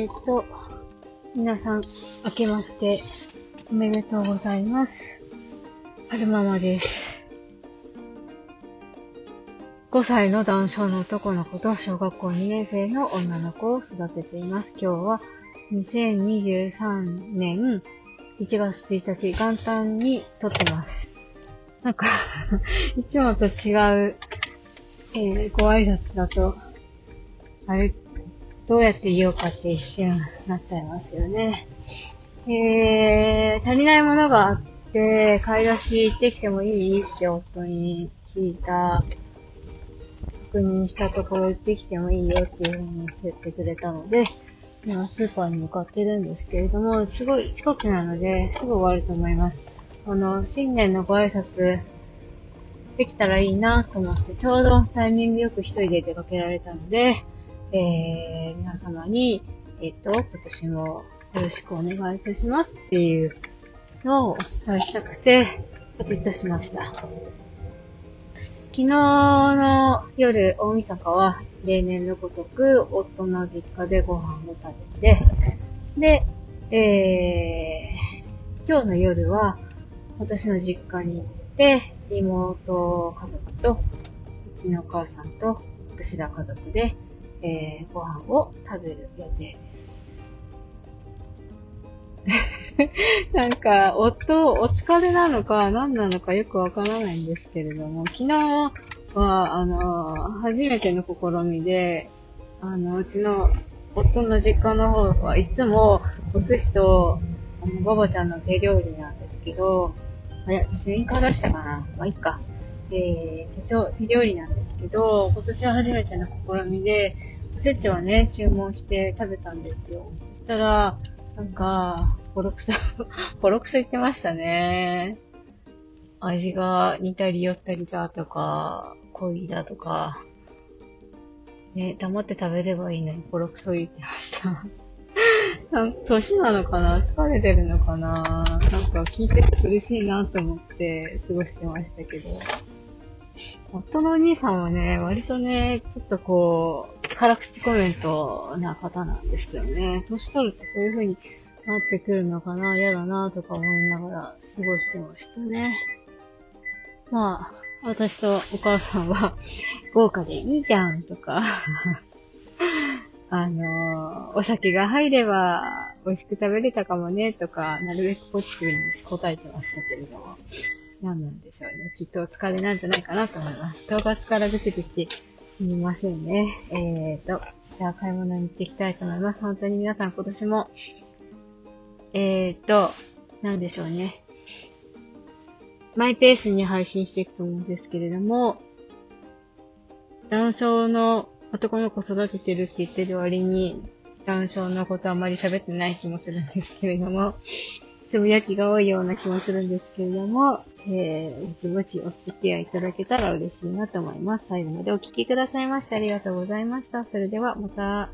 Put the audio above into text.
えっと、皆さん、明けまして、おめでとうございます。はるままです。5歳の男性の男の子と小学校2年生の女の子を育てています。今日は2023年1月1日元旦に撮ってます。なんか いつもと違う、えー、ご挨拶だと、あれ、どうやって言おうかって一瞬なっちゃいますよね。えー、足りないものがあって、買い出し行ってきてもいいって夫に聞いた、確認したところ行ってきてもいいよっていうふうに言ってくれたので、今スーパーに向かってるんですけれども、すごい近くなので、すぐ終わると思います。あの、新年のご挨拶、できたらいいなと思って、ちょうどタイミングよく一人で出かけられたので、えー、皆様に、えっ、と、今年もよろしくお願いいたしますっていうのをお伝えしたくて、ポチッとしました。昨日の夜、大晦日は、例年のごとく、夫の実家でご飯を食べて、で、えー、今日の夜は、私の実家に行って、妹家族と、うちのお母さんと、私ら家族で、えー、ご飯を食べる予定です。なんか、夫、お疲れなのか何なのかよくわからないんですけれども、昨日は、あの、初めての試みで、あの、うちの夫の実家の方はいつもお寿司と、あの、ババちゃんの手料理なんですけど、あ、いや、スイカ出したかなまあ、いっか。えー、手料理なんですけど、今年は初めての試みで、おせちをね、注文して食べたんですよ。そしたら、なんか、ボロクソ、ボロクソ言ってましたね。味が似たり寄ったりだとか、濃いだとか、ね、黙って食べればいいのにボロクソ言ってました。年なのかな？疲れてるのかな？なんか聞いてて苦しいなと思って過ごしてましたけど。夫のお兄さんはね、割とね、ちょっとこう、辛口コメントな方なんですよね。年取るとそういう風になってくるのかな嫌だなとか思いながら過ごしてましたね。まあ、私とお母さんは、豪華でいいじゃんとかあのー、お酒が入れば美味しく食べれたかもねとか、なるべくポジティブに答えてましたけれども。何なんでしょうね。きっとお疲れなんじゃないかなと思います。正月からぐちぐちすみませんね。えーと、じゃあ買い物に行っていきたいと思います。本当に皆さん今年も、えーと、なんでしょうね。マイペースに配信していくと思うんですけれども、男性の男の子育ててるって言ってる割に、男性のことあまり喋ってない気もするんですけれども、つぶやきが多いような気もするんですけれども、えー、ぼちぼちお付き合いいただけたら嬉しいなと思います。最後までお聴きくださいましてありがとうございました。それではまた。